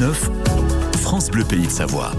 6-9, France Bleu Pays de Savoie.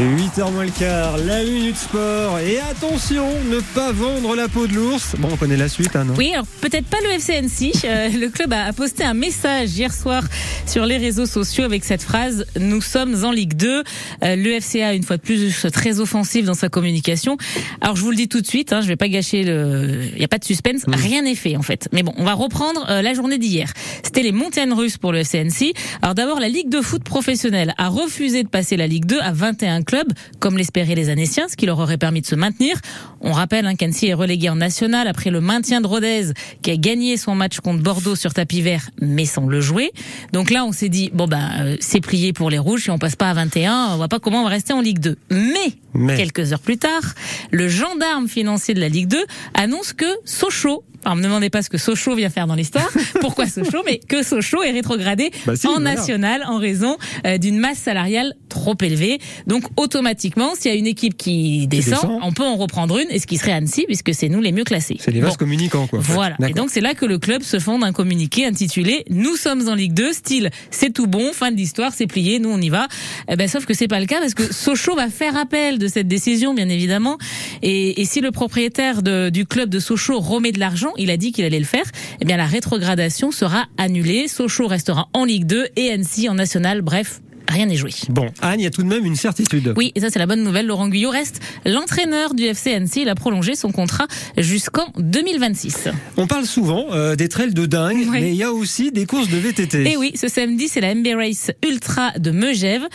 Et 8h moins le quart, la minute sport. Et attention, ne pas vendre la peau de l'ours. Bon, on connaît la suite, hein, non Oui, alors peut-être pas le FC Annecy. Euh, le club a, a posté un message hier soir sur les réseaux sociaux avec cette phrase Nous sommes en Ligue 2. Euh, le FCA, une fois de plus, très offensif dans sa communication. Alors je vous le dis tout de suite, hein, je vais pas gâcher le. Il n'y a pas de suspense, rien n'est fait en fait. Mais bon, on va reprendre euh, la journée d'hier. C'était les montagnes russes pour le FC Annecy. Alors d'abord, la Ligue de foot professionnelle a refusé de passer la Ligue 2 à 21 clubs, comme l'espéraient les Annéciens, ce qui leur aurait permis de se maintenir. On rappelle hein, qu'Annecy est relégué en national après le maintien de Rodez, qui a gagné son match contre Bordeaux sur tapis vert, mais sans le jouer. Donc là, on s'est dit bon ben euh, c'est plié pour les rouges. Si on passe pas à 21, on voit pas comment on va rester en Ligue 2. Mais, Mais. quelques heures plus tard, le gendarme financier de la Ligue 2 annonce que Sochaux alors, me demandez pas ce que Sochaux vient faire dans l'histoire. Pourquoi Sochaux Mais que Sochaux est rétrogradé Bah si, en national en raison euh, d'une masse salariale trop élevée. Donc, automatiquement, s'il y a une équipe qui descend, descend. on peut en reprendre une, et ce qui serait Annecy, puisque c'est nous les mieux classés. C'est les vases Bon. communicants, quoi. en fait. Voilà. Et donc c'est là que le club se fonde un communiqué intitulé Nous sommes en Ligue 2, style c'est tout bon, fin de l'histoire, c'est plié, nous on y va. Eh ben sauf que c'est pas le cas parce que Sochaux va faire appel de cette décision bien évidemment. Et, et si le propriétaire de- du club de Sochaux remet de l'argent, il a dit qu'il allait le faire, eh bien la rétrogradation sera annulée. Sochaux restera en Ligue 2 et Annecy en National. Bref, rien n'est joué. Bon, Anne, il y a tout de même une certitude. Oui, et ça c'est la bonne nouvelle. Laurent Guyot reste l'entraîneur du FC Annecy. Il a prolongé son contrat jusqu'en 2026. On parle souvent euh, des trails de dingue, mais il y a aussi des courses de VTT. Et oui, ce samedi, c'est la MB Race Ultra de Megève.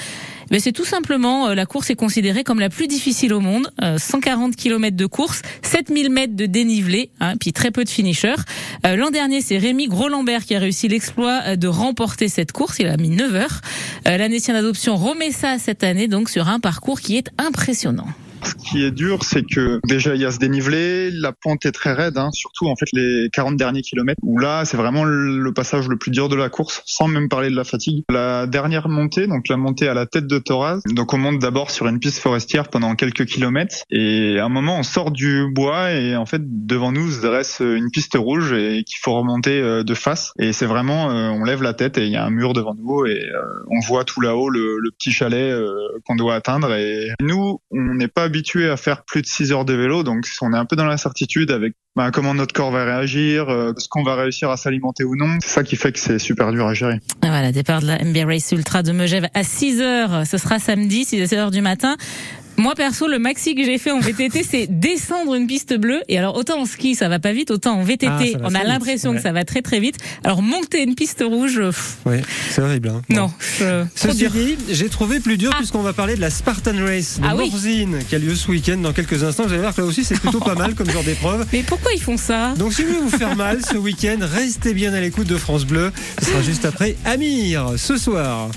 Mais c'est tout simplement, euh, la course est considérée comme la plus difficile au monde. Euh, 140 km de course, 7000 mètres de dénivelé, hein, puis très peu de finishers. Euh, L'an dernier, c'est Rémi Gros-Lambert qui a réussi l'exploit euh, de remporter cette course. Il a mis 9 heures. Euh, L'Annécien d'adoption remet ça cette année, donc sur un parcours qui est impressionnant. Ce qui est dur, c'est que déjà il y a ce dénivelé, la pente est très raide, hein, surtout en fait les 40 derniers kilomètres, où là c'est vraiment le passage le plus dur de la course, sans même parler de la fatigue. La dernière montée, donc la montée à la tête de Toraz, donc on monte d'abord sur une piste forestière pendant quelques kilomètres, et à un moment on sort du bois et en fait devant nous se dresse une piste rouge et qu'il faut remonter euh, de face. Et c'est vraiment, euh, on lève la tête et il y a un mur devant nous et euh, on voit tout là-haut le, le petit chalet qu'on doit atteindre. Et nous, on n'est pas à faire plus de 6 heures de vélo, donc on est un peu dans l'incertitude avec bah, comment notre corps va réagir, euh, est-ce qu'on va réussir à s'alimenter ou non. C'est ça qui fait que c'est super dur à gérer. Ah, Voilà, départ de la MB Race Ultra de Megève à 6 heures. Ce sera samedi, 6 heures du matin. Moi, perso, le maxi que j'ai fait en VTT, c'est descendre une piste bleue. Et alors, autant en ski, ça va pas vite, autant en VTT, Ah, on a l'impression ouais. que ça va très très vite. Alors, monter une piste rouge, pff, Oui, c'est horrible. Hein. Non, euh, Ceci dit, j'ai trouvé plus dur Ah. puisqu'on va parler de la Spartan Race de Ah oui. Qui a lieu ce week-end dans quelques instants. Vous allez voir que là aussi c'est plutôt pas mal comme genre d'épreuve. Mais pourquoi ils font ça? Donc si vous voulez vous faire mal ce week-end, restez bien à l'écoute de France Bleu. Ce sera juste après Amir ce soir.